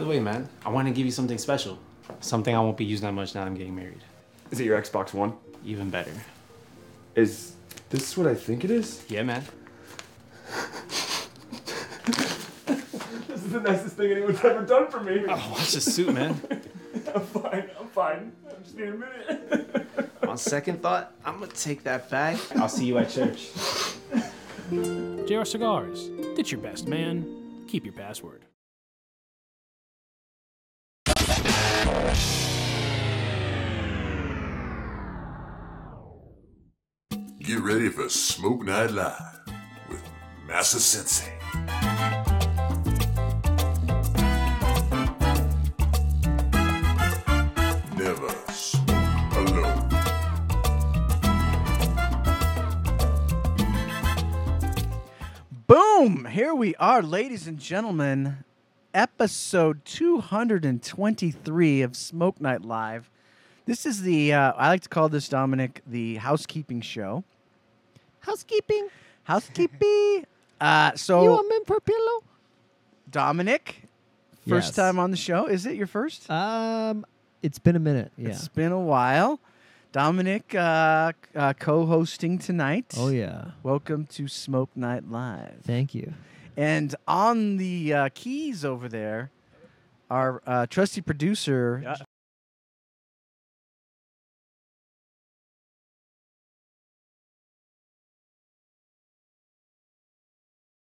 By the way, man, I want to give you something special. Something I won't be using that much now I'm getting married. Is it your Xbox One? Even better. Is this what I think it is? Yeah, man. This is the nicest thing anyone's ever done for me. Oh, watch the suit, man. I'm fine. I'm fine. I just need a minute. On second thought, I'm gonna take that back. I'll see you at church. JR Cigars. It's your best, man. Keep your password. Get ready for Smoke Night Live with Massa Sensei. Never smoke alone. Boom! Here we are, ladies and gentlemen. Episode 223 of Smoke Night Live. This is the, uh, I like to call this, Dominic, the housekeeping show. Housekeeping? Housekeeping. uh, so, men for a pillow? Dominic, first Yes. time on the show. Is it your first? Um, it's been a minute. Yeah. It's been a while. Dominic, uh, uh, co hosting tonight. oh yeah. Welcome to Smoke Night Live. Thank you. And on the uh, keys over there, our uh, trusty producer.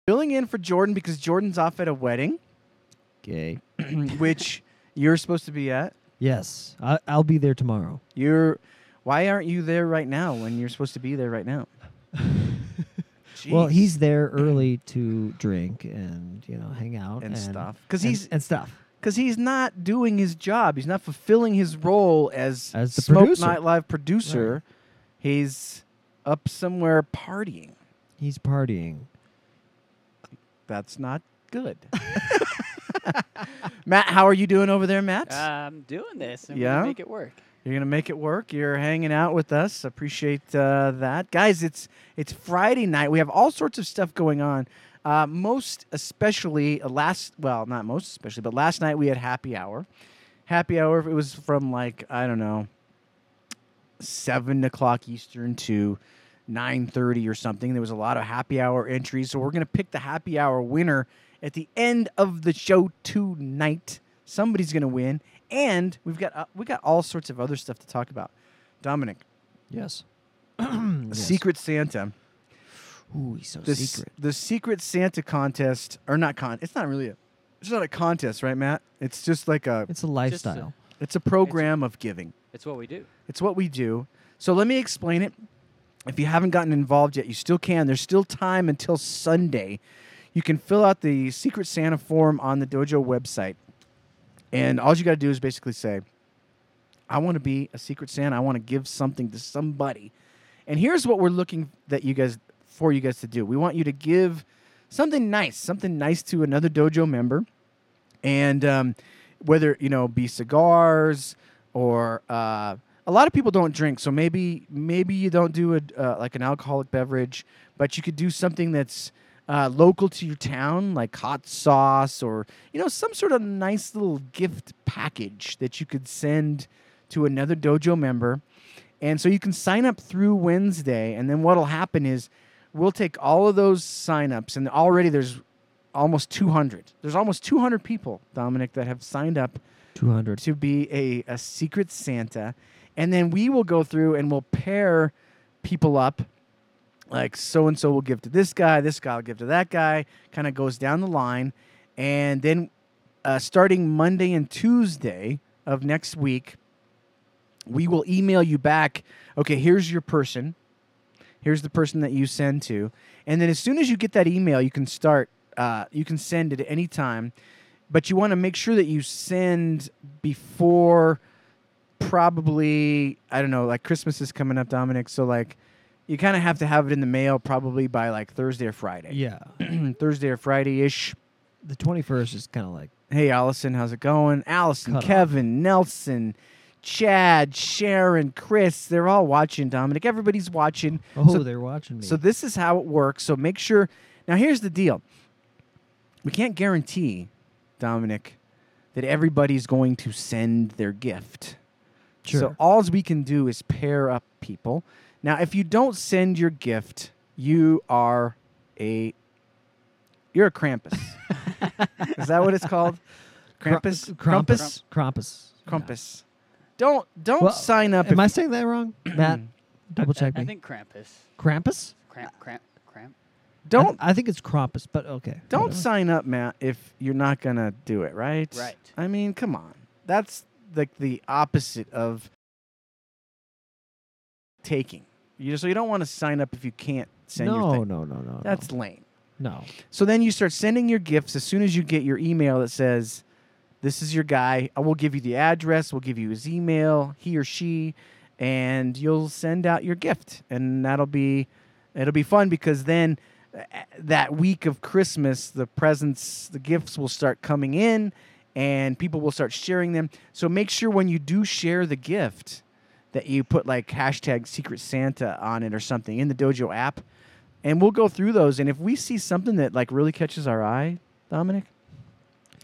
Filling in for Jordan because Jordan's off at a wedding, Okay. which you're supposed to be at. Yes, I, I'll be there tomorrow. You're. Why aren't you there right now when you're supposed to be there right now? Well, Jeez. he's there early to drink and you know hang out And stuff. 'Cause and- he's- and stuff. because he's not doing his job. He's not fulfilling his role as As the Smoke producer. Night Live producer. He's up somewhere partying. He's partying. That's not good. Matt, how are you doing over there, Matt? I'm doing this. I'm Yeah? make it work. You're gonna make it work. You're hanging out with us. Appreciate uh, that, guys. It's it's Friday night. We have all sorts of stuff going on. Uh, most especially uh, last, well, not most especially, but last night we had happy hour. Happy hour. It was from like I don't know, seven o'clock Eastern to nine thirty or something. There was a lot of happy hour entries, so we're gonna pick the happy hour winner at the end of the show tonight. Somebody's gonna win, and we've got uh, we got all sorts of other stuff to talk about. Dominic, Yes. a Secret Santa. Ooh, he's so The, s- secret. the Secret Santa contest, or not con? It's not really a. It's not a contest, right, Matt? It's just like a. It's a lifestyle. It's a program of giving. It's what we do. It's what we do. So let me explain it. If you haven't gotten involved yet, you still can. There's still time until Sunday. You can fill out the Secret Santa form on the dojo website. And all you got to do is basically say, I want to be a Secret Santa. I want to give something to somebody. And here's what we're looking that you guys for you guys to do. We want you to give something nice, something nice to another dojo member and um, whether you know be cigars or uh, a lot of people don't drink so maybe maybe you don't do a uh, like an alcoholic beverage but you could do something that's uh, local to your town like hot sauce or you know some sort of nice little gift package that you could send to another dojo member and so you can sign up through wednesday and then what'll happen is we'll take all of those signups and already there's almost 200. There's almost 200 people, Dominic, that have signed up Two hundred. to be a, a secret Santa. And then we will go through and we'll pair people up. Like so and so will give to this guy, this guy will give to that guy, kind of goes down the line. And then uh, starting Monday and Tuesday of next week, we will email you back. Okay, here's your person. Here's the person that you send to. And then as soon as you get that email, you can start, uh, you can send it at any time. But you want to make sure that you send before probably, I don't know, like Christmas is coming up, Dominic. So, like, you kind of have to have it in the mail probably by like Thursday or Friday. Yeah. Thursday or Friday ish. The twenty first is kind of like Hey, Allison, how's it going? Allison, Cut off. Kevin, Nelson, Chad, Sharon, Chris, they're all watching, Dominic. Everybody's watching. oh So- they're watching me. So this is how it works. So make sure. Now here's the deal. We can't guarantee, Dominic, that everybody's going to send their gift. Sure. So all we can do is pair up people. Now, if you don't send your gift, you are a you're a Krampus. is that what it's called? Krampus? Krampus? Krampus. Krampus. Don't don't Well, sign up. Am I saying that wrong, Matt? Double check I, me. I think Krampus. Krampus. Cramp, cramp, cramp. don't I, I think it's Krampus, but okay. don't whatever. sign up, Matt, if you're not gonna do it, right? Right. I mean, come on. That's like the opposite of taking. You so you don't want to sign up if you can't send your No, thing. no, no, no. No. That's lame. no. So then you start sending your gifts as soon as you get your email that says, "This is your guy. I will give you the address. We'll give you his email, he or she, and you'll send out your gift, and that'll be it'll be fun because then uh, that week of Christmas, the presents, the gifts will start coming in, and people will start sharing them. So make sure when you do share the gift." That you put like hashtag Secret Santa on it or something in the Dojo app, and we'll go through those. And if we see something that like really catches our eye, Dominic,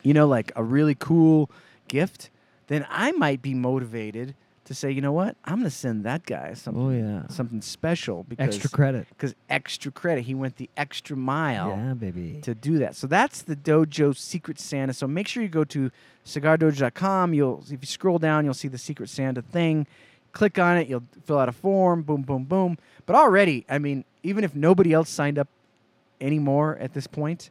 you know, like a really cool gift, then I might be motivated to say, you know what, I'm gonna send that guy something, Oh yeah. something special because Extra credit. because extra credit. He went the extra mile Yeah, baby. to do that. So that's the Dojo Secret Santa. So make sure you go to cigardojo.com. You'll if you scroll down, you'll see the Secret Santa thing. Click on it. You'll fill out a form. Boom, boom, boom. But already, I mean, even if nobody else signed up anymore at this point,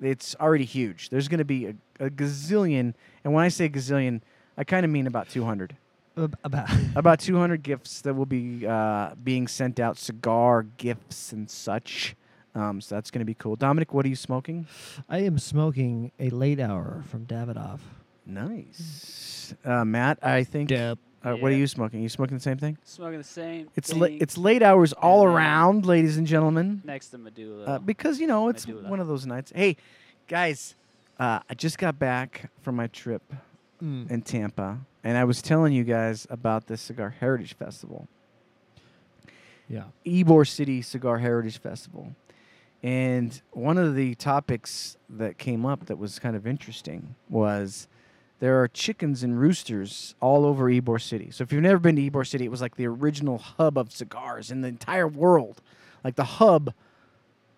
it's already huge. There's going to be a, a gazillion, and when I say gazillion, I kind of mean about 200 Ab- About. about 200 gifts that will be uh, being sent out, cigar gifts and such. Um, so that's going to be cool. Dominic, what are you smoking? I am smoking a late hour from Davidoff. Nice. Uh, Matt, I think. Uh, What are you smoking? you smoking the same thing? Smoking the same. It's thing la- it's late hours all And around, ladies and gentlemen. next to Medalla. Uh, because you know it's Medalla. one of those nights. Hey, guys, uh, I just got back from my trip Mm. in Tampa, and I was telling you guys about the Cigar Heritage Festival. Yeah. Ybor City Cigar Heritage Festival. And one of the topics that came up that was kind of interesting was there are chickens and roosters all over Ybor City. So if you've never been to Ybor City, it was like the original hub of cigars in the entire world, like the hub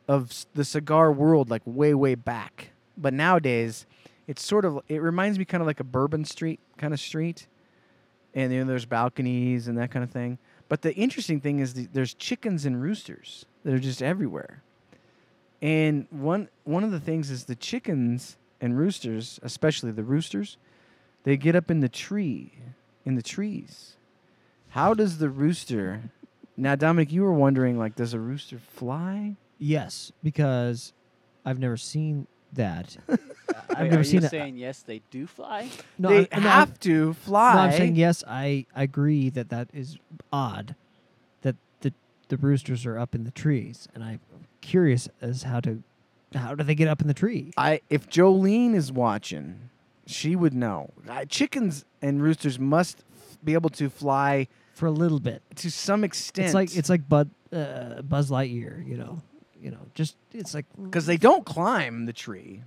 of the cigar world, like way, way back. But nowadays, it's sort of, it reminds me kind of like a Bourbon Street kind of street. And then there's balconies and that kind of thing. But the interesting thing is the, there's chickens and roosters. that are just everywhere. And one one of the things is the chickens and roosters, especially the roosters, they get up in the tree, in the trees. How does the rooster? Now, Dominic, you were wondering, like, does a rooster fly? Yes, because I've never seen that. I've never are seen you it. saying yes, they do fly? No, they I, no, have I'm- to fly. No, I'm saying yes. I agree that that is odd, that the the roosters are up in the trees, and I'm curious as how to how do they get up in the tree? I if Jolene is watching, she would know. Uh, chickens and roosters must f- be able to fly For a little bit, to some extent. it's like it's like Bud uh, Buzz Lightyear, you know, you know, just it's like because they don't climb the tree.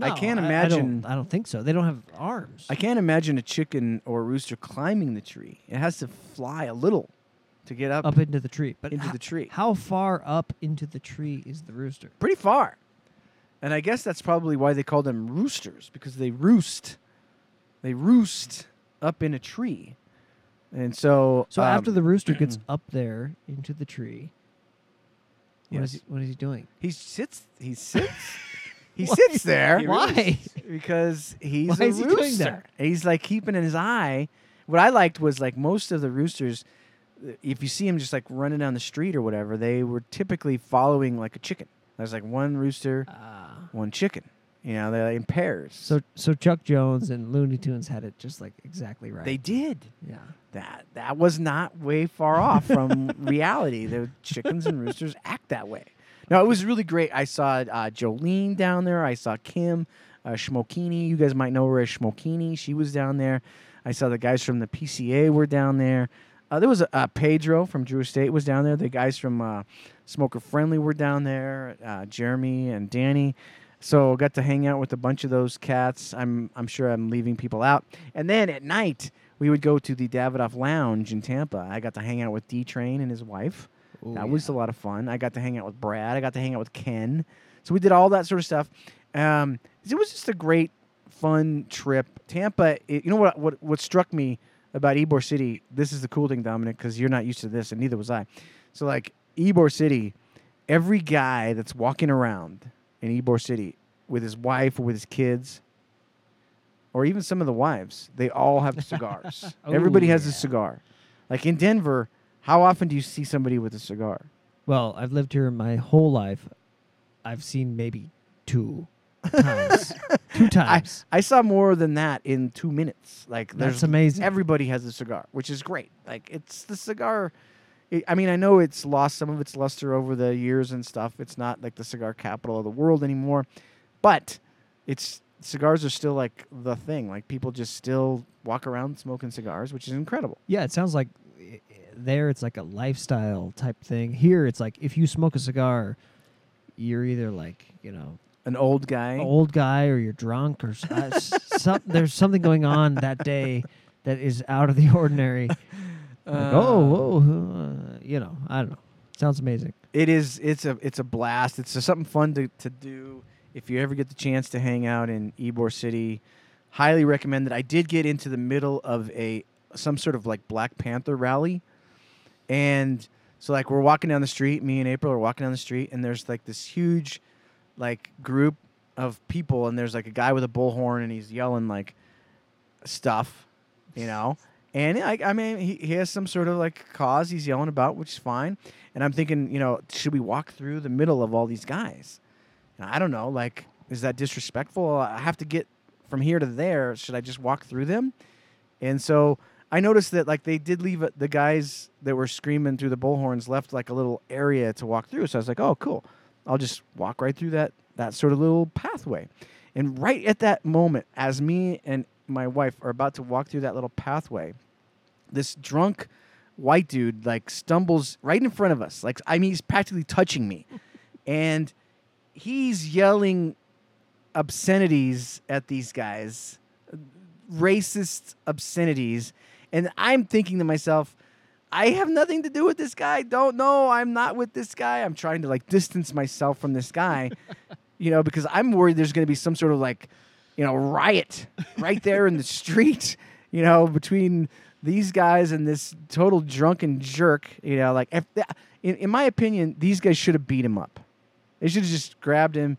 I can't I imagine- don't, I don't think so. They don't have arms. I can't imagine a chicken or a rooster climbing the tree. It has to fly a little to get up, up into the tree, but into ho- the tree. How far up into the tree is the rooster? Pretty far. And I guess that's probably why they call them roosters because they roost. They roost up in a tree. And so So um, after the rooster gets up there into the tree, what is Yes. he? What is he doing? he sits he sits he Why? sits there He Why? because he's Why a is he rooster. doing that? He's like keeping his eye. What I liked was like most of the roosters, uh, if you see him just like running down the street or whatever, they were typically following like a chicken. There's like one rooster, Ah. one chicken. You know, they're in pairs. So so Chuck Jones and Looney Tunes had it just like exactly right. they did yeah. that. That was not way far off from reality. The chickens and roosters act that way. No, it was really great. I saw uh, Jolene down there. I saw Kim uh, Schmokini. You guys might know her as Schmokini. She was down there. I saw the guys from the PCA were down there. Uh, there was a, uh, Pedro from Drew Estate was down there. The guys from uh, Smoker Friendly were down there. Uh, Jeremy and Danny. So got to hang out with a bunch of those cats. I'm I'm sure I'm leaving people out. And then at night we would go to the Davidoff Lounge in Tampa. I got to hang out with D Train and his wife. that was a lot of fun. I got to hang out with Brad. I got to hang out with Ken. So we did all that sort of stuff. Um, it was just a great, fun trip. Tampa. It, you know what? What what struck me about Ybor City? This is the cool thing, Dominic, because you're not used to this, and neither was I. So like Ybor City, every guy that's walking around in Ybor City with his wife or with his kids, or even some of the wives, they all have cigars. Oh, everybody Ooh, has a cigar. Like in Denver, how often do you see somebody with a cigar? Well, I've lived here my whole life. I've seen maybe two times. two times. I saw more than that in two minutes. Like That's there's amazing. Everybody has a cigar, which is great. Like it's the cigar. I I mean, I know it's lost some of its luster over the years and stuff. It's not like the cigar capital of the world anymore, but it's cigars are still like the thing. Like people just still walk around smoking cigars, which is incredible. yeah, it sounds like i- there it's like a lifestyle type thing. Here it's like if you smoke a cigar, you're either like you know An old guy. old guy or you're drunk or uh, some, there's something going on that day that is out of the ordinary. Like, oh, whoa, uh, you know, I don't know. Sounds amazing. it is it's a it's a blast. It's just something fun to, to do. If you ever get the chance to hang out in Ybor City highly recommend it I did get into the middle of a some sort of like Black Panther rally. And so like we're walking down the street me and April are walking down the street and there's like this huge like group of people and there's like a guy with a bullhorn and he's yelling like stuff you know and I, I mean he, he has some sort of like cause he's yelling about which is fine and I'm thinking, you know, should we walk through the middle of all these guys? And I don't know, like, is that disrespectful? I have to get from here to there. Should I just walk through them? And so I noticed that, like, they did leave uh, the guys that were screaming through the bullhorns left like a little area to walk through. So I was like, oh, cool. I'll just walk right through that that sort of little pathway. And right at that moment, as me and my wife are about to walk through that little pathway, this drunk white dude like stumbles right in front of us. Like I mean, he's practically touching me, and he's yelling obscenities at these guys, racist obscenities, and I'm thinking to myself. I have nothing to do with this guy. Don't know. I'm not with this guy. I'm trying to like distance myself from this guy, you know, because I'm worried there's going to be some sort of like, you know, riot right there in the street, you know, between these guys and this total drunken jerk, you know, like if th- in, in my opinion, these guys should have beat him up. They should have just grabbed him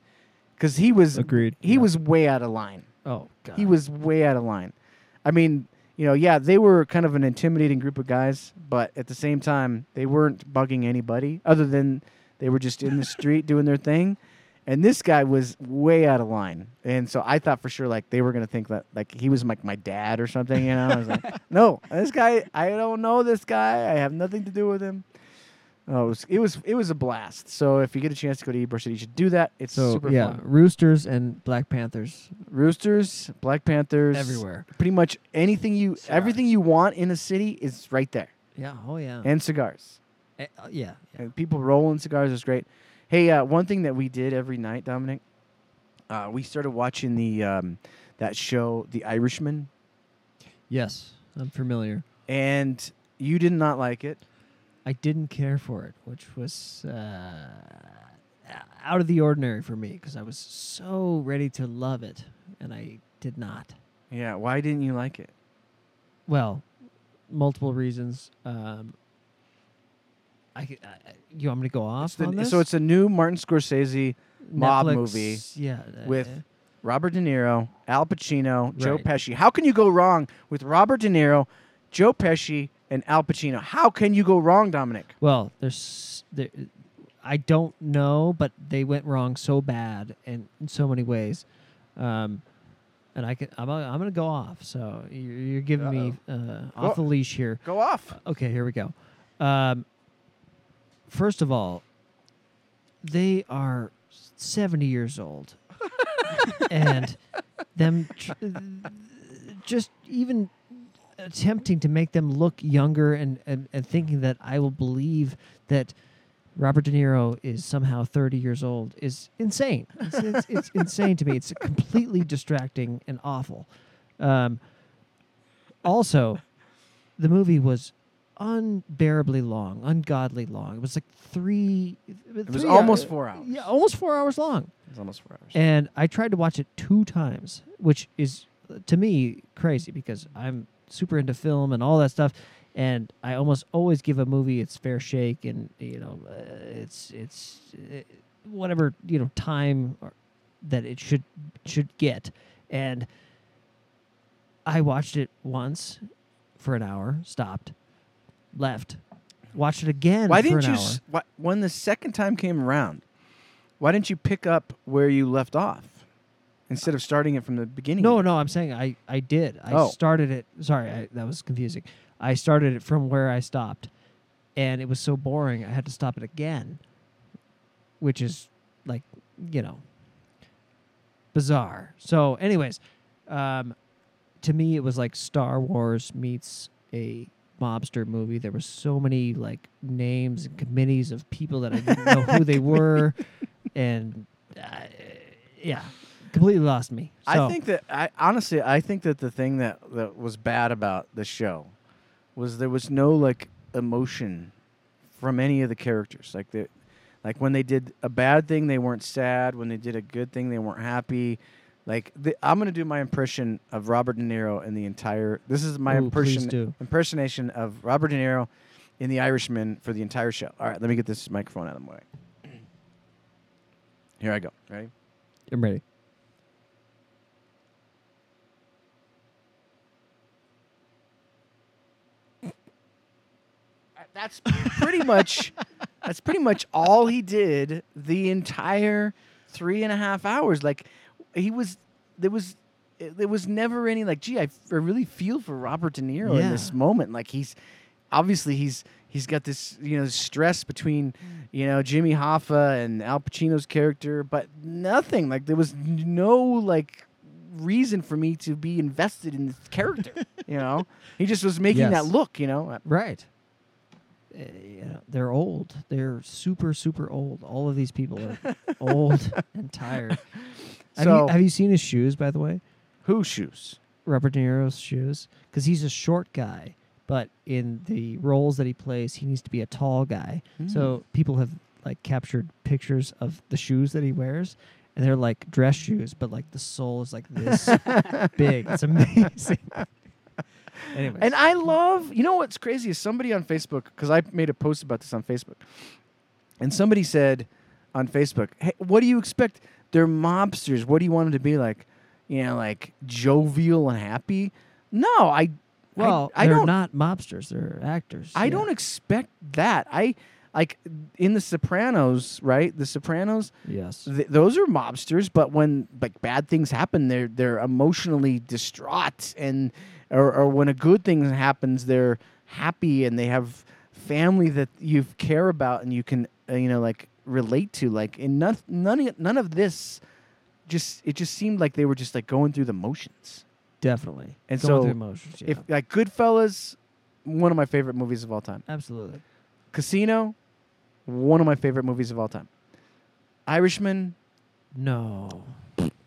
because he was Agreed. He Yeah. was way out of line. Oh god. He was way out of line. I mean, you know, yeah, they were kind of an intimidating group of guys, but at the same time, they weren't bugging anybody other than they were just in the street doing their thing. And this guy was way out of line. And so I thought for sure like they were going to think that like he was like my dad or something, you know. I was like, "No, this guy, I don't know this guy. I have nothing to do with him." Oh, it was it was, it was a blast. So if you get a chance to go to Ybor City, you should do that. It's so super yeah, fun. roosters and Black Panthers Roosters, Black Panthers, everywhere. pretty much anything you everything you want in a city is right there Yeah. Oh yeah. and cigars Eh, uh, yeah. yeah. and people rolling cigars is great hey uh, one thing that we did every night dominic uh, we started watching the um, that show the irishman Yes, I'm familiar. and you did not like it I didn't care for it, which was uh, out of the ordinary for me because I was so ready to love it, and I did not. yeah why didn't you like it Well, multiple reasons. Um, I, I, I- you want me to go off on this? so it's a new martin scorsese mob Netflix, movie yeah, uh, with uh, Robert De Niro, Al Pacino, Joe Right. Pesci. How can you go wrong with Robert De Niro, Joe Pesci, and Al Pacino? How can you go wrong, Dominic? Well, there's there. I don't know, but they went wrong so bad in, in so many ways. Um, and I can I'm uh, I'm gonna go off. So you're, you're giving me uh, off the leash here. Go off. Okay, here we go. Um, first of all, they are 70 years old. and them tr- just even attempting to make them look younger and, and, and thinking that I will believe that Robert De Niro is somehow 30 years old is insane. It's, it's, it's insane to me. It's completely distracting and awful. Um, also, the movie was unbearably long, ungodly long. It was like three. It was almost four hours. Yeah, almost four hours long. It's almost four hours. And I tried to watch it two times, which is to me crazy because I'm super into film and all that stuff. And I almost always give a movie its fair shake, and you know, uh, it's it's uh, whatever you know time or, that it should should get. And I watched it once for an hour, stopped, left, watched it again. why for didn't an you? s- why, when the second time came around, why didn't you pick up where you left off instead of starting it from the beginning? No, no, I'm saying I, I did. I Oh. started it. Sorry, I, that was confusing. I started it from where I stopped, and it was so boring. I had to stop it again, which is like you know bizarre. So, anyways, um, to me, it was like Star Wars meets a mobster movie. There were so many like names and committees of people that I didn't know who they were, and uh, yeah, completely lost me. So, I think that I honestly I think that the thing that that was bad about the show was there was no like emotion from any of the characters. Like the like when they did a bad thing, they weren't sad. When they did a good thing, they weren't happy. Like the, I'm gonna do my impression of Robert De Niro in the entire. This is my Ooh, impression impersonation of Robert De Niro in The Irishman for the entire show. All right, let me get this microphone out of the way. Here I go. Ready? I'm ready. Uh, that's pretty much that's pretty much all he did the entire three and a half hours. Like he was there was there was never any like gee I, f- I really feel for Robert De Niro in this moment. Like he's obviously he's he's got this you know stress between you know Jimmy Hoffa and Al Pacino's character, but nothing like there was no like reason for me to be invested in this character. you know, he just was making that look. You know, Right. Uh, know, they're old. They're super, super old. All of these people are old and tired. Have, So- you, have you seen his shoes, by the way? who shoes? Robert De Niro's shoes? Because he's a short guy, but in the roles that he plays, he needs to be a tall guy. So hmm. people have like captured pictures of the shoes that he wears, and they're like dress shoes, but like the sole is like this big. It's amazing. anyway, And I love, you know what's crazy is somebody on Facebook, because I made a post about this on Facebook, and somebody said on Facebook, hey, what do you expect? They're mobsters. What do you want them to be like? You know, like jovial and happy? No, I. well, I, I they're don't. not mobsters; they're actors. I yeah. don't expect that. I like in The Sopranos, right? The Sopranos. Yes. Th- those are mobsters, but when like bad things happen, they're they're emotionally distraught, and or, or when a good thing happens, they're happy and they have family that you care about and you can uh, you know like relate to. Like in none none of, none of this, just it just seemed like they were just like going through the motions. Definitely. And Going so through emotions. Yeah. If like Goodfellas, one of my favorite movies of all time. Absolutely. Casino, one of my favorite movies of all time. Irishman, No.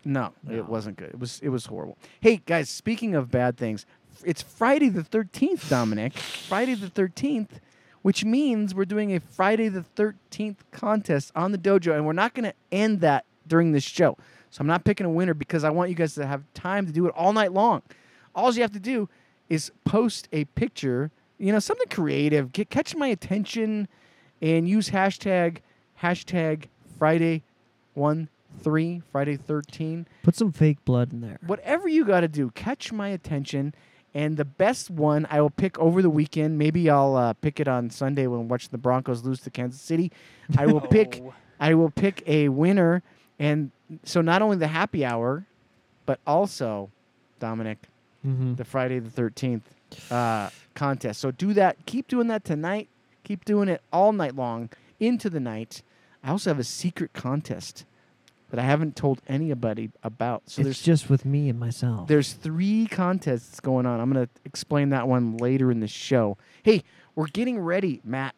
No, No. it wasn't good. It was it was horrible. Hey guys, speaking of bad things, it's Friday the 13th, Dominic. Friday the 13th, which means we're doing a Friday the 13th contest on the dojo and we're not going to end that during this show. So I'm not picking a winner because I want you guys to have time to do it all night long. All you have to do is post a picture, you know, something creative, get catch my attention and use hashtag hashtag Friday one three Friday thirteen. Put some fake blood in there. Whatever you got to do, catch my attention. And the best one I will pick over the weekend. Maybe I'll uh, pick it on Sunday when watching the Broncos lose to Kansas City. I will pick. I will pick a winner, and so not only the happy hour, but also Dominic Mm-hmm. the Friday the 13th uh, contest. So do that. Keep doing that tonight. Keep doing it all night long into the night. I also have a secret contest that I haven't told anybody about. So it's there's just with me and myself. there's three contests going on. I'm going to explain that one later in the show. Hey, we're getting ready, Matt.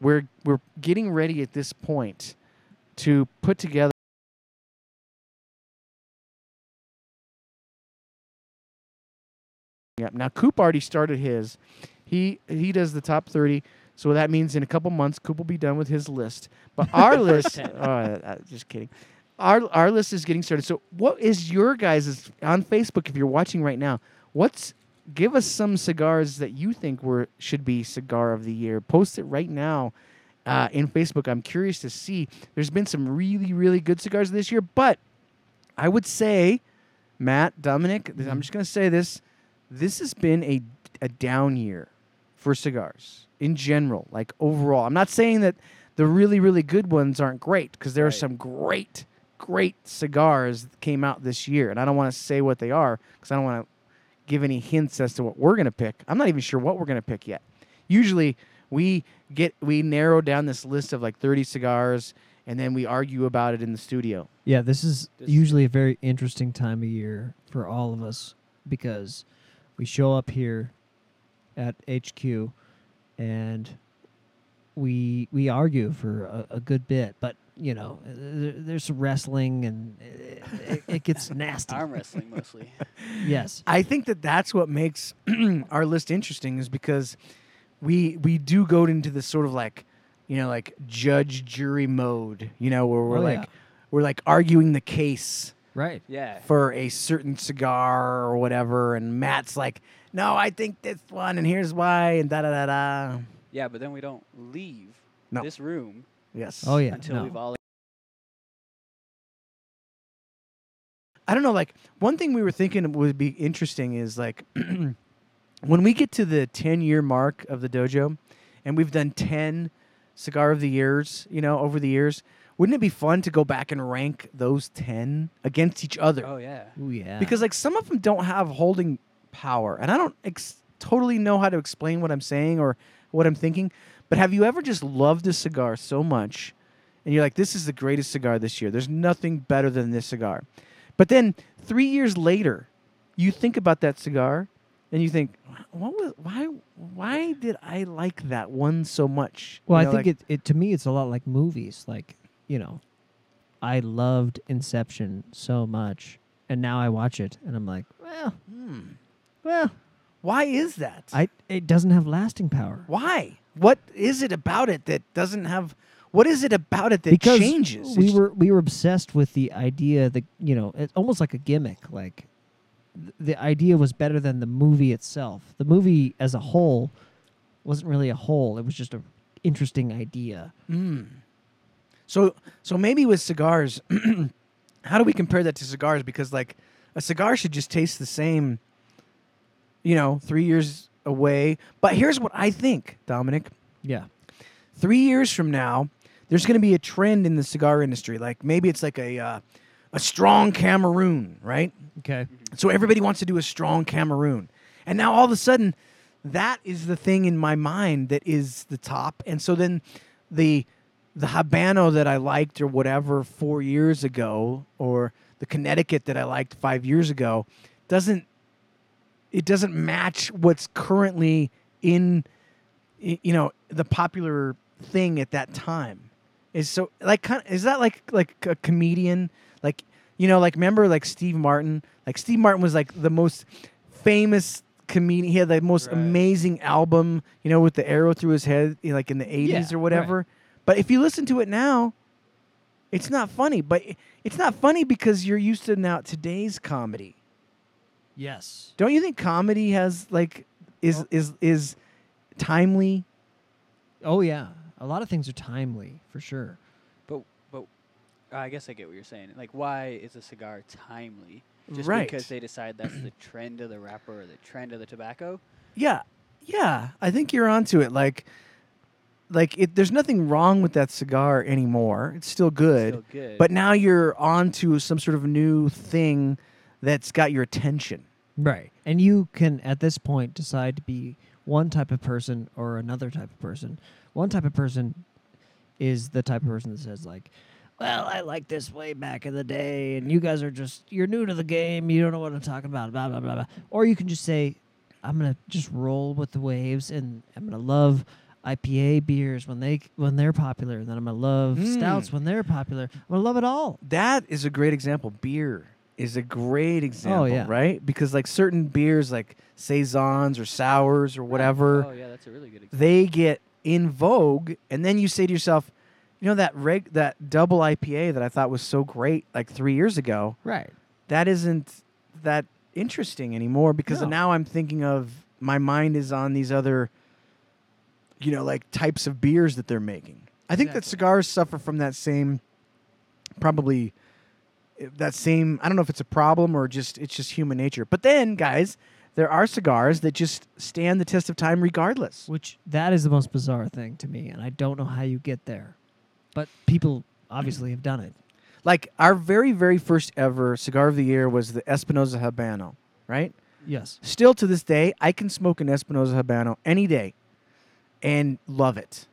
we're we're getting ready at this point to put together. Yeah. Now Coop already started his. He he does the top thirty. So that means in a couple months, Coop will be done with his list. But our list, oh, just kidding. Our our list is getting started. So what is your guys' on Facebook? If you're watching right now, what's give us some cigars that you think were should be cigar of the year. Post it right now uh, in Facebook. I'm curious to see. There's been some really really good cigars this year, but I would say, Matt, Dominic, I'm just gonna say this: this has been a a down year for cigars in general, like overall. I'm not saying that the really really good ones aren't great because there are some great great cigars came out this year, and I don't want to say what they are because I don't want to give any hints as to what we're gonna pick. I'm not even sure what we're gonna pick yet. Usually we get we narrow down this list of like 30 cigars and then we argue about it in the studio. Yeah, this is usually a very interesting time of year for all of us because we show up here at HQ and we we argue for a, a good bit, but you know, uh, there's some wrestling and it, it, it gets nasty. Arm wrestling mostly. yes. I think that that's what makes our list interesting is because we we do go into this sort of like you know like judge jury mode, you know, where we're Oh, like yeah. we're like arguing the case Right. Yeah. for a certain cigar or whatever and Matt's like, "No, I think this one and here's why" and da da da da. Yeah, but then we don't leave No. this room Yes. Oh yeah. until no. we've all I don't know. Like one thing we were thinking would be interesting is like when we get to the ten year mark of the dojo, and we've done ten cigar of the years, you know, over the years. Wouldn't it be fun to go back and rank those ten against each other? Oh yeah. Ooh, yeah. Because like some of them don't have holding power, and I don't ex- totally know how to explain what I'm saying or what I'm thinking. But have you ever just loved a cigar so much, and you're like, "This is the greatest cigar this year. There's nothing better than this cigar." But then three years later, you think about that cigar, and you think, "What was why? Why did I like that one so much?" Well, You I think like- it, it to me it's a lot like movies. Like, you know, I loved Inception so much and now I watch it and I'm like, well, Hmm. well, Why is that? I it doesn't have lasting power. Why? What is it about it that doesn't have? What is it about it that because changes? we were we were obsessed with the idea that, you know, it's almost like a gimmick like th- the idea was better than the movie itself. The movie as a whole wasn't really a whole. It was just an interesting idea. Mm. So so maybe with cigars, how do we compare that to cigars? Because like a cigar should just taste the same, you know, three years away. But here's what I think, Dominic. Yeah. Three years from now, there's going to be a trend in the cigar industry. Like maybe it's like a uh, a strong Cameroon, right? Okay. So everybody wants to do a strong Cameroon. And now all of a sudden, that is the thing in my mind that is the top. And so then the the Habano that I liked or whatever four years ago, or the Connecticut that I liked five years ago, doesn't it doesn't match what's currently in you know the popular thing at that time. Is so like kind of, is that like like a comedian? Like you know like remember like Steve Martin? Like Steve Martin was like the most famous comedian he had the most Right. amazing album you know with the arrow through his head you know, like in the 80s Yeah, or whatever. But if you listen to it now it's not funny. But it's not funny because you're used to now today's comedy Yes. don't you think comedy has like is oh. is is timely Oh yeah, a lot of things are timely for sure. But but I guess I get what you're saying. Like, why is a cigar timely? Just Right. because they decide that's the trend of the wrapper or the trend of the tobacco? Yeah, yeah. I think you're onto it. Like, like it. There's nothing wrong with that cigar anymore. It's still good. Still good. But now you're onto some sort of new thing that's got your attention. Right. And you can at this point decide to be one type of person or another type of person. One type of person is the type of person that says like, "Well, I like this way back in the day, and you guys are just you're new to the game. You don't know what I'm talking about." Blah blah blah blah. Or you can just say, "I'm gonna just roll with the waves, and I'm gonna love IPA beers when they when they're popular. And then I'm gonna love Mm. stouts when they're popular. I'm gonna love it all. That is a great example. Beer is a great oh, example, yeah. right? Because like certain beers, like saisons or sours or whatever, Oh yeah, that's a really good example. they get in vogue, and then you say to yourself, you know that reg that double IPA that I thought was so great like three years ago, Right. that isn't that interesting anymore because No. now I'm thinking of my mind is on these other, you know, like types of beers that they're making. I think that cigars suffer from that same, probably that same. I don't know if it's a problem or just it's just human nature. But then, guys, there are cigars that just stand the test of time regardless. Which that is the most bizarre thing to me, and I don't know how you get there, but people obviously have done it. Like our very very first ever cigar of the year was the Espinosa Habano, right? Yes. Still to this day, I can smoke an Espinosa Habano any day and love it.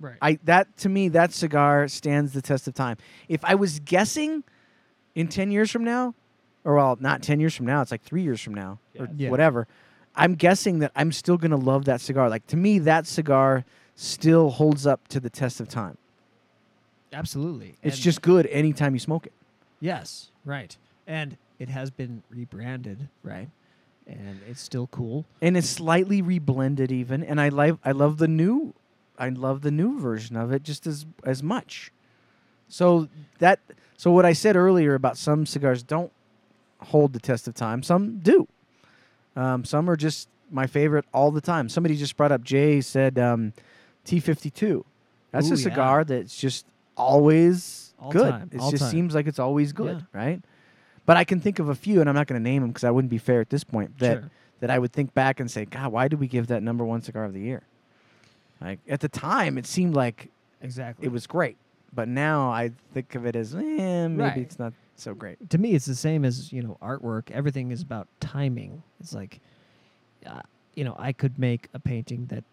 Right. I that to me that cigar stands the test of time. If I was guessing in 10 years from now, or well, not 10 years from now, it's like 3 years from now or Yeah. whatever. I'm guessing that I'm still going to love that cigar. Like to me that cigar still holds up to the test of time. Absolutely. It's And- just good anytime you smoke it. yes, right, and it has been rebranded, right, and it's still cool. and it's slightly reblended even and i like i love the new i love the new version of it just as as much so that so what i said earlier about some cigars don't hold the test of time some do um, some are just my favorite all the time somebody just brought up jay said um, t52 that's Ooh, a yeah. cigar that's just always All good it just time. seems like it's always good Yeah. right but i can think of a few and i'm not going to name them because i wouldn't be fair at this point that Sure. that I would think back and say, God, why did we give that number one cigar of the year? Like at the time, it seemed like Exactly. it was great, but now I think of it as, eh, maybe Right. it's not so great. to me, it's the same as you know artwork. Everything is about timing. It's like, uh, you know, I could make a painting that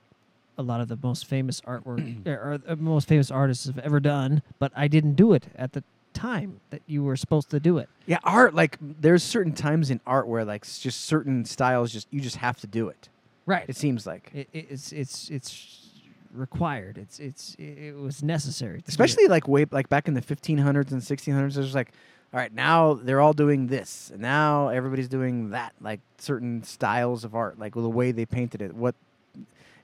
a lot of the most famous artwork or, or the most famous artists have ever done, but I didn't do it at the time that you were supposed to do it. Yeah, art like there's certain times in art where like just certain styles just you just have to do it. Right. It seems like, It, it, it's it's it's required. It's it's it, was necessary. to do it. especially like way like back in the 1500s and 1600s. There's like, all right, now they're all doing this, and now everybody's doing that. Like certain styles of art, like the way they painted it, what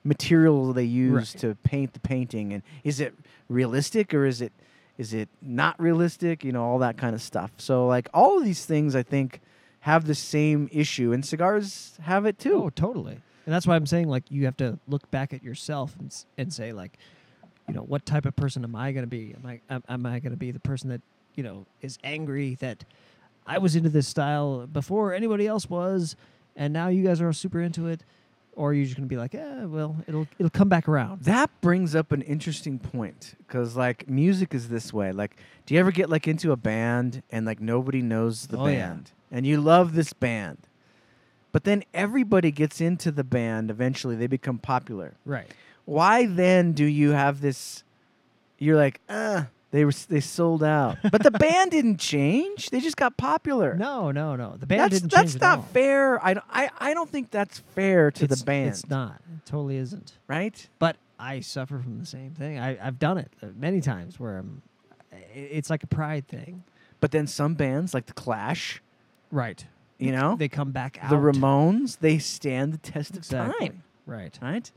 material they use Right. to paint the painting, and is it realistic or is it is it not realistic? You know, all that kind of stuff. So like all of these things, I think, have the same issue, and cigars have it too. Oh, totally. And that's why I'm saying like you have to look back at yourself and and say like, you know, what type of person am I going to be? Am I am, am I going to be the person that you know is angry that I was into this style before anybody else was, and now you guys are super into it, or are you just going to be like, yeah, well, it'll it'll come back around. That brings up an interesting point because, like, music is this way. Like, do you ever get like into a band and like nobody knows the Oh, yeah. band, and you love this band, but then everybody gets into the band. Eventually, they become popular. Right. Why then do you have this? You're like, uh, they were they sold out, but the band didn't change. They just got popular. No, no, no. The band that's didn't that's change at not fair. I, don't- I I don't think that's fair to It's- the band. It's not. It totally isn't. right. But I suffer from the same thing. I, I've done it uh, many times where I'm. It's like a pride thing. But then some bands like the Clash, Right. You know, They come back out. the Ramones, they stand the test of Exactly. time. Right. Right?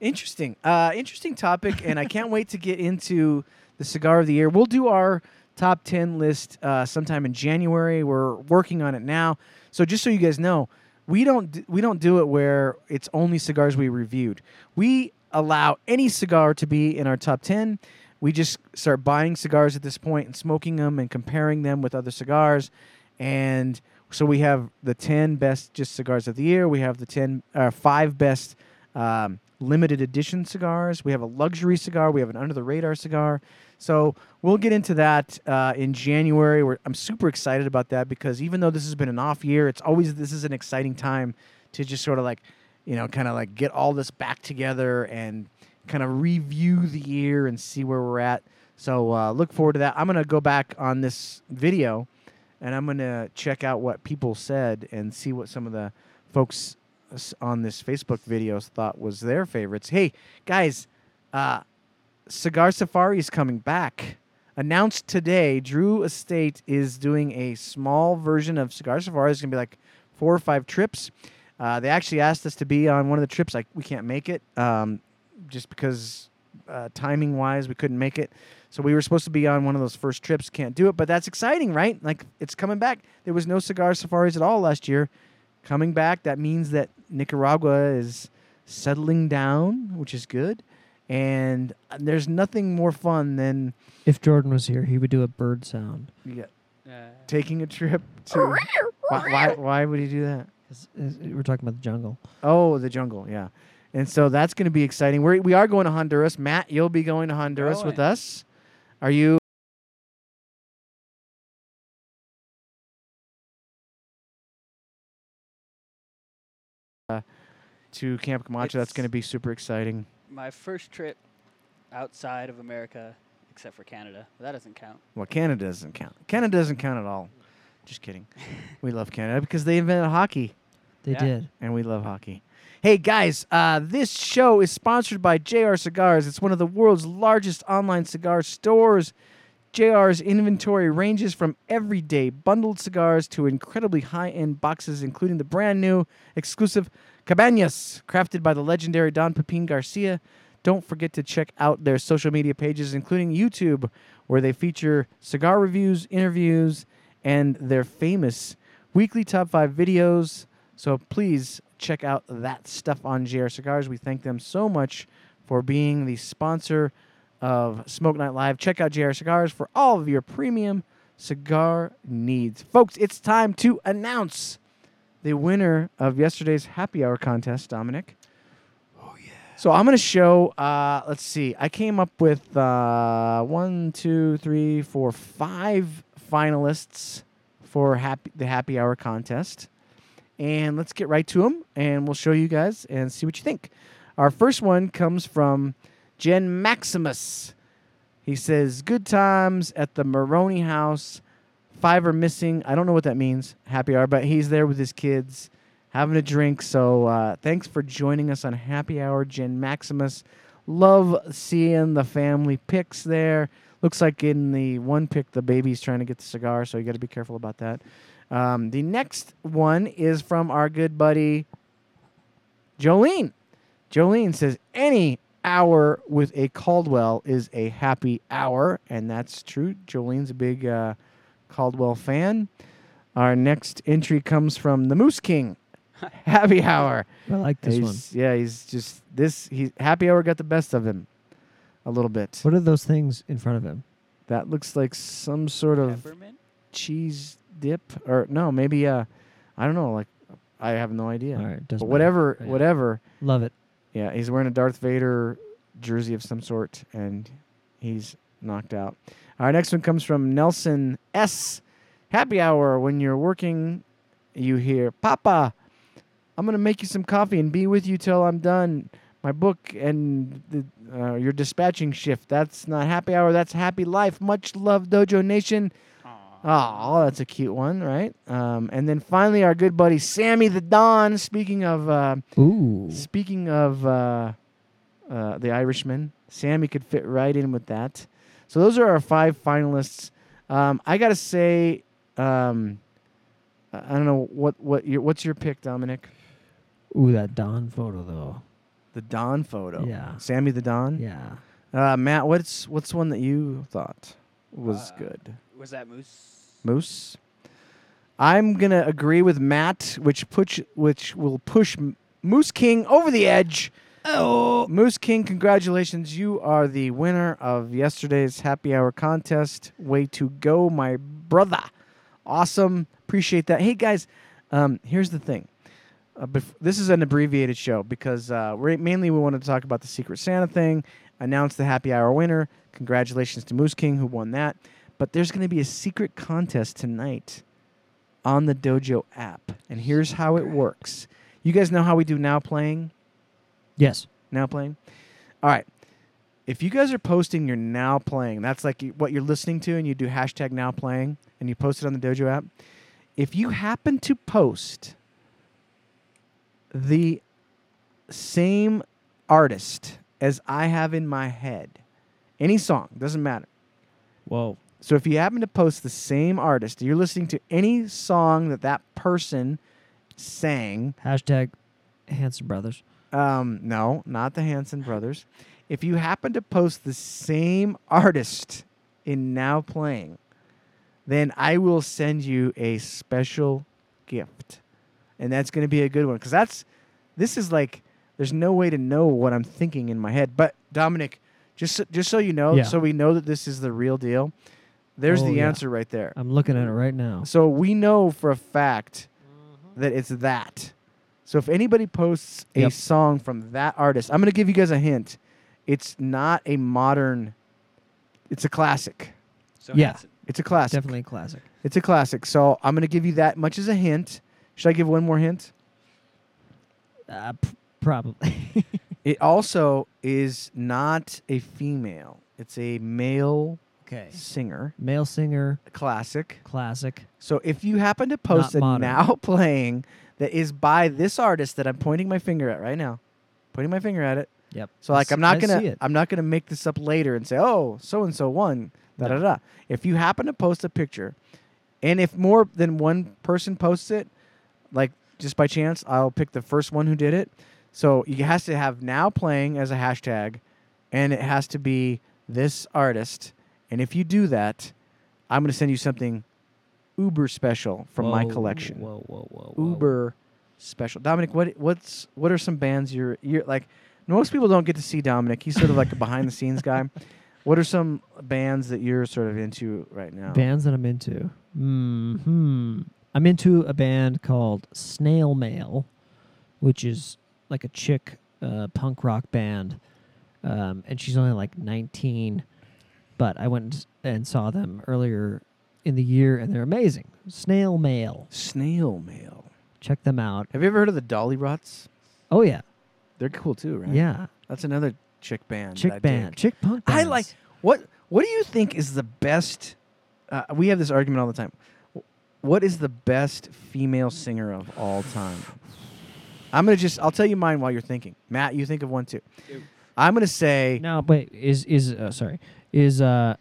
Interesting. Uh, interesting topic, and I can't wait to get into the cigar of the year. We'll do our top 10 list uh, sometime in January. We're working on it now. So just so you guys know, we don't d- we don't do it where it's only cigars we reviewed. We allow any cigar to be in our top 10. We just start buying cigars at this point and smoking them and comparing them with other cigars. And so we have the 10 best just cigars of the year. We have the 10 uh, five best um, limited edition cigars. We have a luxury cigar. We have an under the radar cigar. So we'll get into that uh, in January. We're, I'm super excited about that because even though this has been an off year, it's always this is an exciting time to just sort of like, you know, kind of like get all this back together and kind of review the year and see where we're at. So uh, look forward to that. I'm gonna go back on this video and I'm gonna check out what people said and see what some of the folks on this Facebook video thought was their favorites. Hey, guys, uh, Cigar Safari is coming back. Announced today, Drew Estate is doing a small version of Cigar Safari. It's to be like four or five trips. Uh, they actually asked us to be on one of the trips. Like we can't make it, um, just because uh, timing wise we couldn't make it. So we were supposed to be on one of those first trips. Can't do it, but that's exciting, right? Like it's coming back. There was no cigar safaris at all last year. Coming back, that means that Nicaragua is settling down, which is good. And there's nothing more fun than If Jordan was here, he would do a bird sound. yeah, Uh, taking a trip to. why, why? Why would he do that? 'Cause, We're talking about the jungle. Oh, the jungle, yeah. And so that's going to be exciting. We're, we are going to Honduras. Matt, you'll be going to Honduras with us. Are you? Uh, to Camp Camacho. That's going to be super exciting. my first trip outside of America, except for Canada. That doesn't count. Well, Canada doesn't count. Canada doesn't count at all. Just kidding. we love Canada because they invented hockey. They Yeah. did. and we love hockey. Hey guys, uh, this show is sponsored by JR Cigars. It's one of the world's largest online cigar stores. JR's inventory ranges from everyday bundled cigars to incredibly high end boxes, including the brand new exclusive Cabañas, crafted by the legendary Don Pepin Garcia. Don't forget to check out their social media pages, including YouTube, where they feature cigar reviews, interviews, and their famous weekly top five videos. So please check out that stuff on JR Cigars. We thank them so much for being the sponsor of Smoke Night Live. Check out JR Cigars for all of your premium cigar needs. Folks, it's time to announce the winner of yesterday's happy hour contest, Dominic. Oh, yeah. So I'm going to show, uh, let's see, I came up with uh, one, two, three, four, five finalists for happy, the happy hour contest and let's get right to them and we'll show you guys and see what you think. Our first one comes from Jen Maximus. He says, Good times at the Maroney house. Five are missing. I don't know what that means, happy hour, but he's there with his kids having a drink. So uh, thanks for joining us on Happy Hour, Jen Maximus. Love seeing the family pics there. Looks like in the one pic, the baby's trying to get the cigar, so you got to be careful about that. Um, the next one is from our good buddy Jolene. Jolene says any hour with a Caldwell is a happy hour, and that's true. Jolene's a big uh, Caldwell fan. Our next entry comes from the Moose King. happy hour. I like this one. He's- Yeah, he's just this. He happy hour got the best of him, a little bit. What are those things in front of him? That looks like some sort of Peppermint? Cheese dip, or no, maybe uh, I don't know. Like I have no idea. All right, doesn't matter. whatever, Yeah. whatever. Love it. Yeah, he's wearing a Darth Vader jersey of some sort, and he's knocked out. Our next one comes from Nelson S. Happy hour. When you're working, you hear, Papa, I'm to make you some coffee and be with you till I'm done. My book and the, uh, your dispatching shift. That's not happy hour. That's happy life. Much love, Dojo Nation. Oh, that's a cute one, right? Um, and then finally, our good buddy Sammy the Don. Speaking of uh, Ooh. Speaking of uh, uh, the Irishman, Sammy could fit right in with that. So those are our five finalists. Um, I gotta say, um, I I don't know what what your what's your pick, Dominic? Ooh, that Don photo though. The Don photo. Yeah. Sammy the Don. Yeah. Uh, Matt, what's what's one that you thought was Uh, good? Was that Moose? Moose. I'm gonna agree with Matt, which push which will push Moose King over the edge. Oh, Moose King! Congratulations, you are the winner of yesterday's happy hour contest. Way to go, my brother! Awesome, appreciate that. Hey guys, um, here's the thing. Uh, bef- this is an abbreviated show because uh, we're, mainly we wanted to talk about the Secret Santa thing, announce the happy hour winner. Congratulations to Moose King who won that. But there's going to be a secret contest tonight on the Dojo app, and here's how it works. You guys know how we do now playing, Yes. now playing. All right. If you guys are posting your now playing, that's like what you're listening to, and you do hashtag now playing, and you post it on the Dojo app. If you happen to post the same artist as I have in my head, any song doesn't matter. Whoa. So if you happen to post the same artist, you're listening to any song that that person sang. Hashtag Hanson Brothers. Um, no, not the Hanson brothers. If you happen to post the same artist in now playing, then I will send you a special gift, and that's going to be a good one because that's this is like there's no way to know what I'm thinking in my head. But Dominic, just so, just so you know, Yeah. so we know that this is the real deal. There's Oh, the yeah. answer right there. I'm looking at it right now. So we know for a fact that it's that. So if anybody posts a Yep. song from that artist, I'm going to give you guys a hint. It's not a modern. It's a classic. So Yeah. Hanson. It's a classic. Definitely a classic. It's a classic. So I'm going to give you that much as a hint. Should I give one more hint? Uh, p- probably. It also is not a female. It's a male okay. singer. Male singer, Classic. classic. So if you happen to post Not a modern. now playing that is by this artist that I'm pointing my finger at right now, pointing my finger at it. Yep. So like I I'm not I see gonna it. I'm not gonna make this up later and say oh so and so won da da da. If you happen to post a picture, and if more than one person posts it, like just by chance, I'll pick the first one who did it. So it has to have now playing as a hashtag, and it has to be this artist. And if you do that, I'm gonna send you something uber special from my collection Whoa, whoa, whoa, whoa. uber special. Dominic, what what's what are some bands you're you're like? Most people don't get to see Dominic. He's sort of like a behind the scenes guy. What are some bands that you're sort of into right now? Bands that I'm into. Hmm. I'm into a band called Snail Mail, which is like a chick uh, punk rock band, um, and she's only like 19. But I went and saw them earlier in the year, and they're amazing. Snail Mail. Snail Mail. Check them out. Have you ever heard of the Dollyrots? Oh yeah, They're cool too, right? yeah. That's another chick band. that Chick I band, dig. chick punk. I Bands. like what What do you think is the best? Uh, we have this argument all the time. Wh- What is the best female singer of all time? I'm gonna just. I'll tell you mine while you're thinking. Matt, you think of one too. I'm gonna say. No, wait, is is uh, sorry, is uh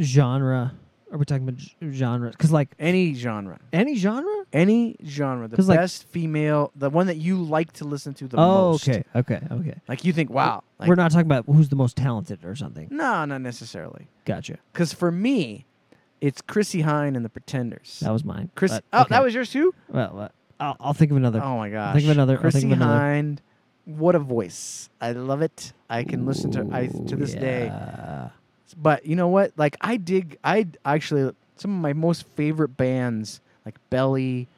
genre? Are we talking about g- genre? Because like Any genre. any genre. Any genre. The 'Cause, like- best female, the one that you like to listen to the oh, most. okay, okay, okay. Like you think, wow. Like, We're not talking about who's the most talented or something. No, not necessarily. Gotcha. Because for me, it's Chrissie Hynde and the Pretenders. That was mine. Chris. but oh, okay. that was yours too. Well, uh, I'll, I'll think of another. Oh my gosh. think of another- I'll think Chrissie of another. Hynde. What a voice. I love it. I can listen to I to this day. yeah. But you know what? Like I dig. I actually some of my most favorite bands like Belly,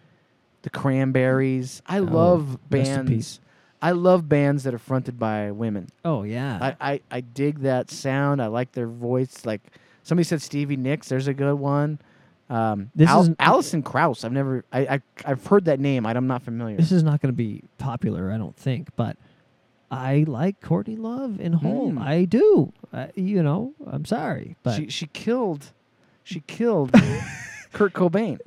the Cranberries. I Oh, love bands. I love bands that are fronted by women. Oh yeah. I, I, I dig that sound. I like their voice. Like somebody said, Stevie Nicks. There's a good one. Um, This Al- isn't- Alison Krauss. I've never. I, I I've heard that name. I'm not familiar. this is not going to be popular, I don't think, but I like Courtney Love in Hole. Hmm. I do. Uh, you know, I'm sorry, but she she killed. She killed Kurt Cobain.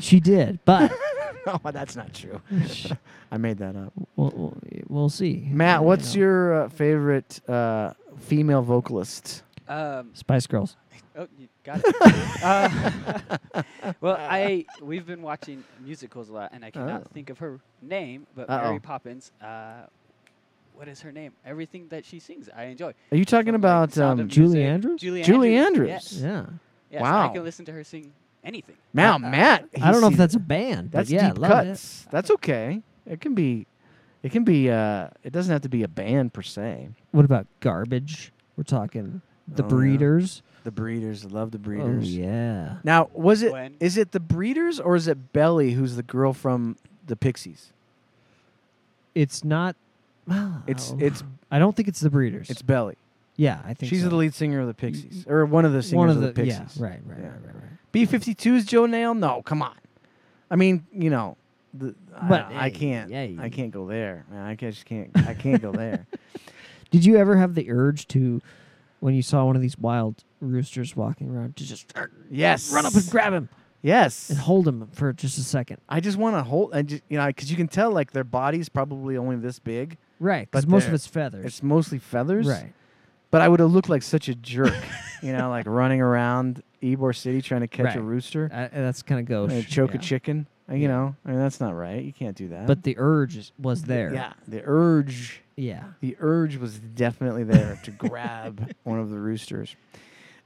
she did. But no, that's not true. I made that up. we'll, we'll, we'll see. Matt, what's know. your uh, favorite uh, female vocalist? Um, Spice Girls? oh, you got it. uh, well, I we've been watching musicals a lot, and I cannot Oh. think of her name, but Uh-oh. Mary Poppins. Uh, what is her name? Everything that she sings, I enjoy. Are you talking From, about Sound um, Julie Music. Andrews? Julie, Julie Andrews. Andrews? Yes. Yeah. Yes, Wow. I can listen to her sing anything. Now, Uh, Matt? I don't know if that's a band. but That's yeah, deep love cuts. That's okay. It can be. It can be. Uh, it doesn't have to be a band per se. What about Garbage? We're talking The Oh, yeah. Breeders. The Breeders. Love the Breeders. Oh Breeders. yeah. Now, was it? Is When? it the Breeders or is it Belly, who's the girl from the Pixies? It's not. Well, It's it's I don't think it's the Breeders. it's Belly. yeah, I think She's so. the lead singer of the Pixies, or one of the singers One of, of the, the, Pixies. yeah, right, right, Yeah. right, right, right. B 52 is Joe Nail? No, come on. I mean, you know, the, But, I, I hey, can't. hey. I can't go there. Man, I can't- just can't. I can't go there. Did you ever have the urge to, when you saw one of these wild roosters walking around, to just Yes. run up and grab him? Yes. and hold them for just a second. I just want to hold, I just, you know, because you can tell like their body's probably only this big. Right, because But most of they're- it's feathers. It's mostly feathers. right. But I would have looked like such a jerk, you know, like running around Ybor City trying to catch a Right. rooster, Uh, that's kind of gauche. and choke yeah. a chicken. Uh, You know, I mean that's not right. You can't do that. But the urge is- was there. yeah, the urge, Yeah. the urge was definitely there to grab one of the roosters.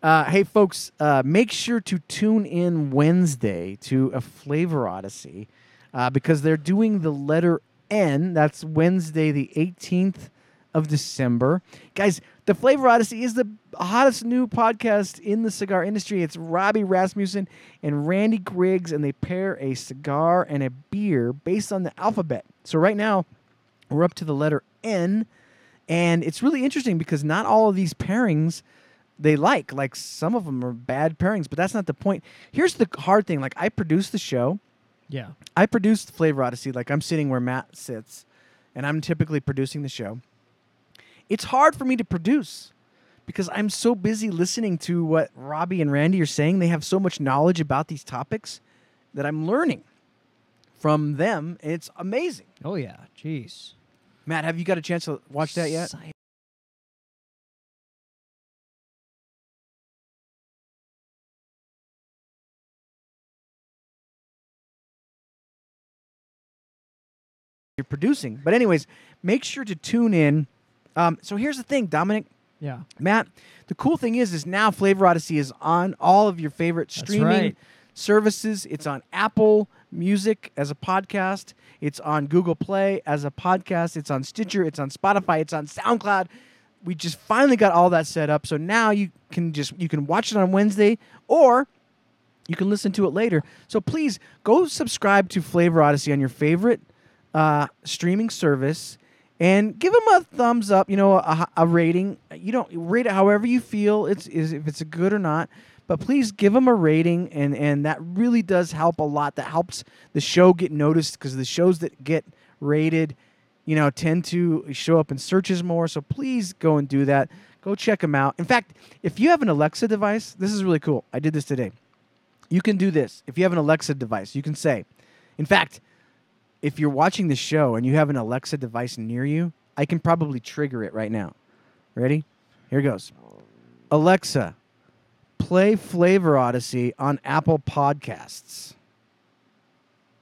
Uh, hey, folks, uh, make sure to tune in Wednesday to a Flavor Odyssey uh, because they're doing the letter N. That's Wednesday, the 18th of December. Guys, the Flavor Odyssey is the hottest new podcast in the cigar industry. It's Robbie Rasmussen and Randy Griggs, and they pair a cigar and a beer based on the alphabet. So right now, we're up to the letter N, and it's really interesting because not all of these pairings they like. Like some of them are bad pairings, but that's not the point. Here's the hard thing: like I produce the show, Yeah. I produced Flavor Odyssey. Like I'm sitting where Matt sits, and I'm typically producing the show. It's hard for me to produce because I'm so busy listening to what Robbie and Randy are saying. They have so much knowledge about these topics that I'm learning from them. It's amazing. Oh yeah. Jeez. Matt, have you got a chance to watch that yet? Sci- producing, but anyways, make sure to tune in. Um, so here's the thing, Dominic, Yeah. Matt. The cool thing is, is now Flavor Odyssey is on all of your favorite streaming right. services. It's on Apple Music as a podcast. It's on Google Play as a podcast. It's on Stitcher. It's on Spotify. It's on SoundCloud. We just finally got all that set up. So now you can just you can watch it on Wednesday or you can listen to it later. So please go subscribe to Flavor Odyssey on your favorite uh, streaming service and give them a thumbs up. You know, a, a rating. You don't rate it however you feel. It's is if it's good or not. But please give them a rating, and and that really does help a lot. That helps the show get noticed because the shows that get rated, you know, tend to show up in searches more. So please go and do that. Go check them out. In fact, if you have an Alexa device, this is really cool. I did this today. You can do this. If you have an Alexa device, you can say, in fact, if you're watching the show and you have an Alexa device near you, I can probably trigger it right now. Ready? Here goes. Alexa, play Flavor Odyssey on Apple Podcasts.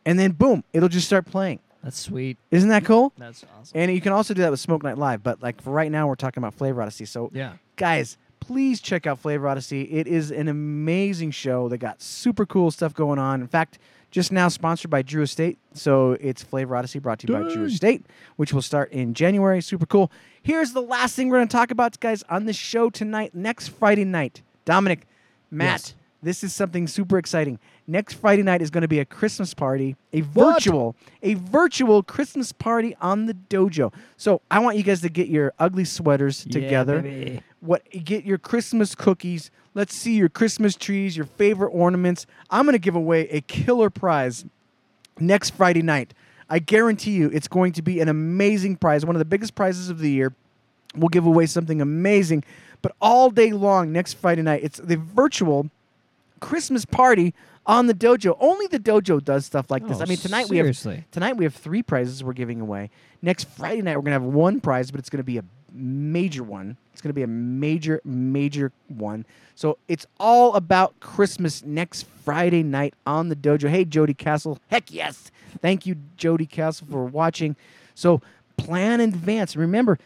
And then boom, it'll just start playing. That's sweet. Isn't that cool? That's awesome. And you can also do that with Smoke Night Live, but like for right now we're talking about Flavor Odyssey. So yeah. guys, please check out Flavor Odyssey. It is an amazing show. They got super cool stuff going on. In fact, just now sponsored by Drew Estate. So it's Flavor Odyssey brought to you by Drew Estate, which will start in January. Super cool. Here's the last thing we're going to talk about, guys, on the show tonight, next Friday night. Dominic, Matt, Yes. this is something super exciting. Next Friday night is going to be a Christmas party, a virtual, a virtual Christmas party on the dojo. So I want you guys to get your ugly sweaters together baby. What get your Christmas cookies. Let's see your Christmas trees, your favorite ornaments. I'm going to give away a killer prize next Friday night. I guarantee you it's going to be an amazing prize, one of the biggest prizes of the year. We'll give away something amazing, but all day long next Friday night, it's the virtual Christmas party on the dojo. Only the dojo does stuff like this. Oh, I mean, tonight we have seriously. Tonight we have three prizes we're giving away. Next Friday night we're gonna have one prize, but it's gonna be a major one. It's gonna be a major, major one. So it's all about Christmas next Friday night on the dojo. Hey, Jody Castle. Heck yes. Thank you, Jody Castle, for watching. So plan in advance. Remember,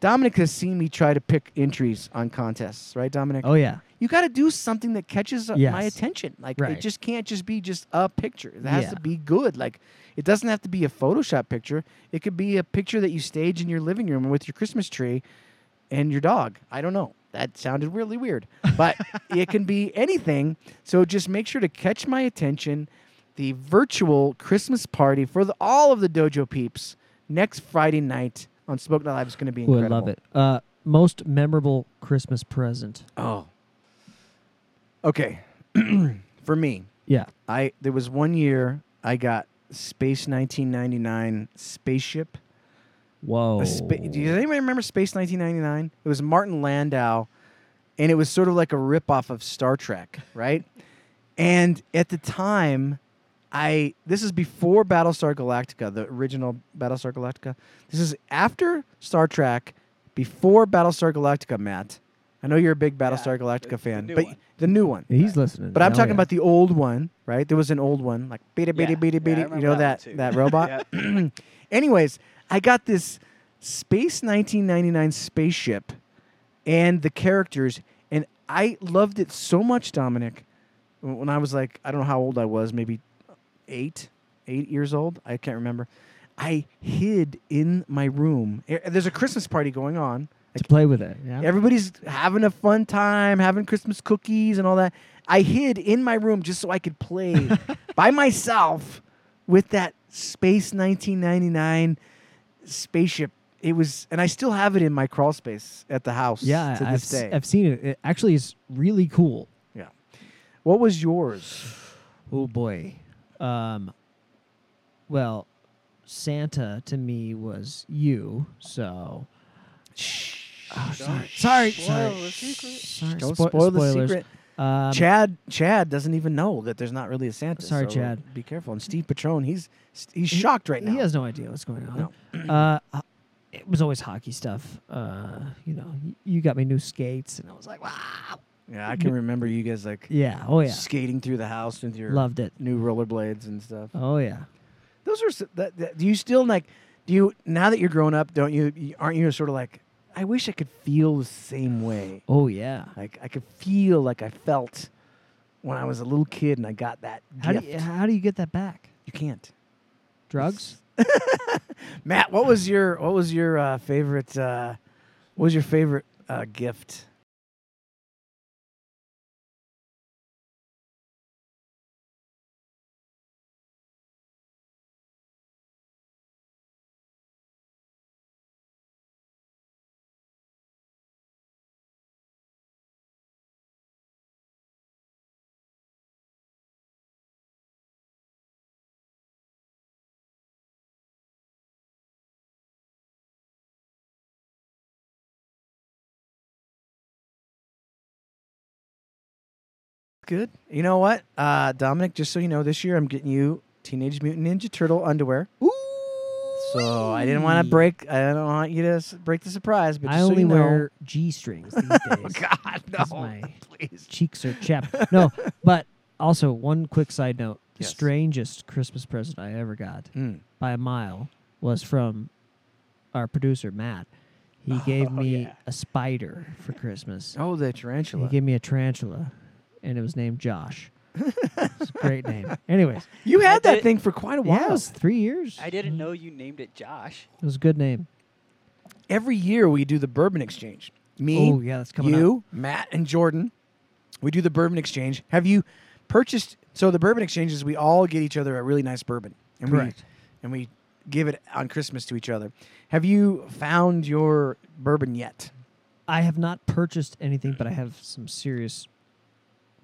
Dominic has seen me try to pick entries on contests, right, Dominic? Oh yeah. You got to do something that catches uh, my attention. Like it just can't just be just a picture. It has Yeah. to be good. Like it doesn't have to be a Photoshop picture. It could be a picture that you stage in your living room with your Christmas tree and your dog. I don't know. That sounded really weird, but it can be anything. So just make sure to catch my attention. The virtual Christmas party for the, all of the dojo peeps next Friday night on Smoke Night Live is going to be incredible. I love it. Uh, most memorable Christmas present. Oh. Okay. For me, Yeah. I there was one year I got Space 1999 spaceship. Whoa. A spa- do you anybody remember Space 1999? It was Martin Landau, and it was sort of like a ripoff of Star Trek, right? And at the time, I this is before Battlestar Galactica, the original Battlestar Galactica. This is after Star Trek, before Battlestar Galactica, Matt. I know you're a big Battlestar the- Galactica the fan, new but one. the new one. He's listening. But I'm talking yeah. about the old one, right? There was an old one, like beady beady Yeah, beady yeah, beady. you know that that that, robot. Anyways, I got this Space 1999 spaceship and the characters, and I loved it so much, Dominic. When I was like, I don't know how old I was, maybe eight, eight years old. I can't remember. I hid in my room. Eh, There's a Christmas party going on. To play with it. Yeah. Everybody's having a fun time, having Christmas cookies and all that. I hid in my room just so I could play by myself with that Space 1999 spaceship. It was, and I still have it in my crawl space at the house. yeah, to I've, this day. I've seen it. It actually is really cool. yeah. What was yours? Oh boy. Um well, Santa to me was you, so Oh, sorry. Sorry. spoil sorry. the secret. Sorry. Don't spo- spoil the spoilers. secret. Um, Chad, Chad doesn't even know that there's not really a Santa. Sorry, so Chad. Be careful. And Steve Patron, he's he's he- shocked right now. He has no idea what's going on. uh, uh, it was always hockey stuff. Uh, you know, you got me new skates, and I was like, wow. Yeah, I can remember you guys like Yeah. Oh yeah. skating through the house with your Loved it. new rollerblades and stuff. Oh yeah. Those are that, that, do you still like do you now that you're grown up, don't you you- aren't you sort of like I wish I could feel the same way. Oh yeah. Like I could feel like I felt when I was a little kid and I got that How do gift. you, how do you get that back? you can't. Drugs? Matt, what was your what was your uh, favorite uh, what was your favorite uh, gift? Good. You know what, uh, Dominic? Just so you know, this year I'm getting you Teenage Mutant Ninja Turtle underwear. Ooh. So I didn't want to break. I don't want you to s- break the surprise. But I just so only you know- wear G strings these days. Oh God, no! my Please. cheeks are chapped. No, but also one quick side note: the Yes. strangest Christmas present I ever got Mm. by a mile was from our producer Matt. He gave Oh, me yeah. a spider for Christmas. Oh, the tarantula. He gave me a tarantula, and it was named Josh. it's a great name. Anyways, you I had that did- thing for quite a while. yeah, it was three years. I didn't mm-hmm. know you named it Josh. It was a good name. Every year we do the bourbon exchange. Me, Oh yeah, that's coming you, up. Matt, and Jordan. We do the bourbon exchange. Have you purchased? So the bourbon exchange is we all get each other a really nice bourbon, and Correct. we and we give it on Christmas to each other. Have you found your bourbon yet? I have not purchased anything, but I have some serious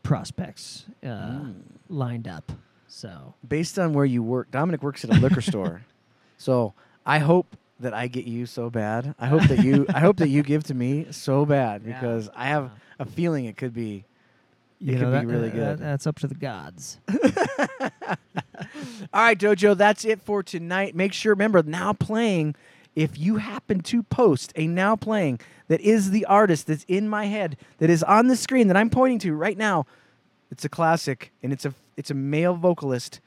prospects uh, Mm. lined up. So Based on where you work, Dominic works at a liquor store, so I hope that I get you so bad. I hope that you. I hope that you give to me so bad Yeah. because I have a feeling it could be. you It know could be really uh, good. that- that's up to the gods. All right, Dojo, that's it for tonight. Make sure, remember, now playing. If you happen to post a now playing that is the artist that's in my head, that is on the screen that I'm pointing to right now, it's a classic and it's a it's a male vocalist.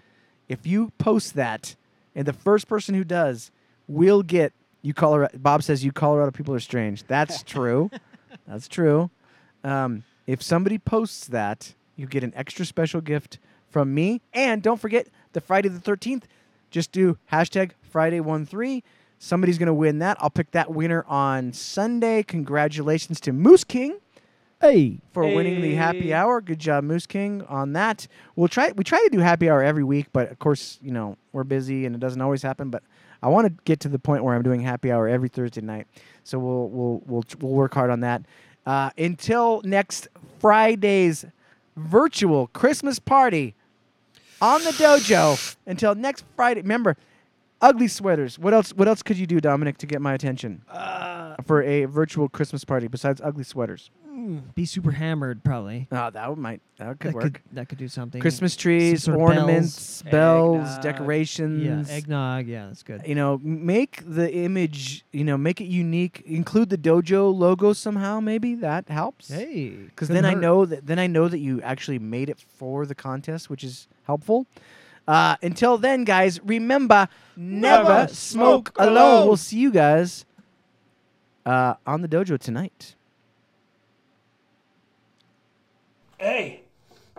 If you post that, and the first person who does will get you Colorado. Bob says you Colorado people are strange. That's true. That's true. Um, if somebody posts that, you get an extra special gift from me. And don't forget the Friday the 13th. Just do hashtag Friday13. Somebody's going to win that. I'll pick that winner on Sunday. Congratulations to Moose King Hey, for winning the happy hour. Good job, Moose King, on that. We'll try. We try to do happy hour every week, but of course, you know we're busy and it doesn't always happen. But I want to get to the point where I'm doing happy hour every Thursday night. So we'll we'll we'll we'll work hard on that. Uh, until next Friday's virtual Christmas party on the dojo. Until next Friday. Remember, ugly sweaters. What else? What else could you do, Dominic, to get my attention uh, for a virtual Christmas party besides ugly sweaters? be super hammered, probably. Oh, that might that could that work. could that could do something. Christmas trees, sort of ornaments, bells, Eggnog. decorations. Yeah, eggnog. Yeah, that's good. you know, make the image, you know, make it unique. Include the dojo logo somehow. Maybe that helps. Hey, because couldn't then I hurt. know that then I know that you actually made it for the contest, which is helpful. Uh, until then, guys, remember never, Never smoke, smoke alone. alone. We'll see you guys uh, on the dojo tonight. Hey,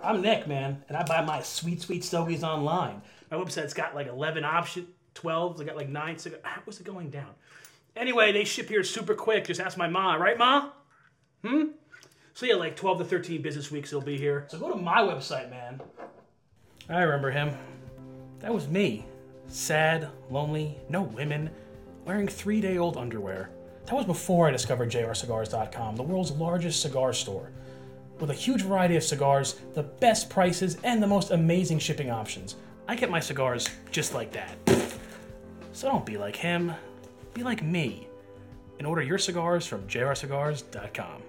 I'm Nick, man, and I buy my sweet, sweet stogies online. My website's got like 11 options, 12. I got like nine. cigar- How was it going down? Anyway, they ship here super quick. Just ask my ma, right, ma? Hmm? So yeah, like 12 to 13 business weeks they'll be here. So go to my website, man. I remember him. That was me. Sad, lonely, no women, wearing three day old underwear. That was before I discovered jrcigars.com, the world's largest cigar store. With a huge variety of cigars, the best prices, and the most amazing shipping options. I get my cigars just like that. So don't be like him, be like me, and order your cigars from jrcigars.com.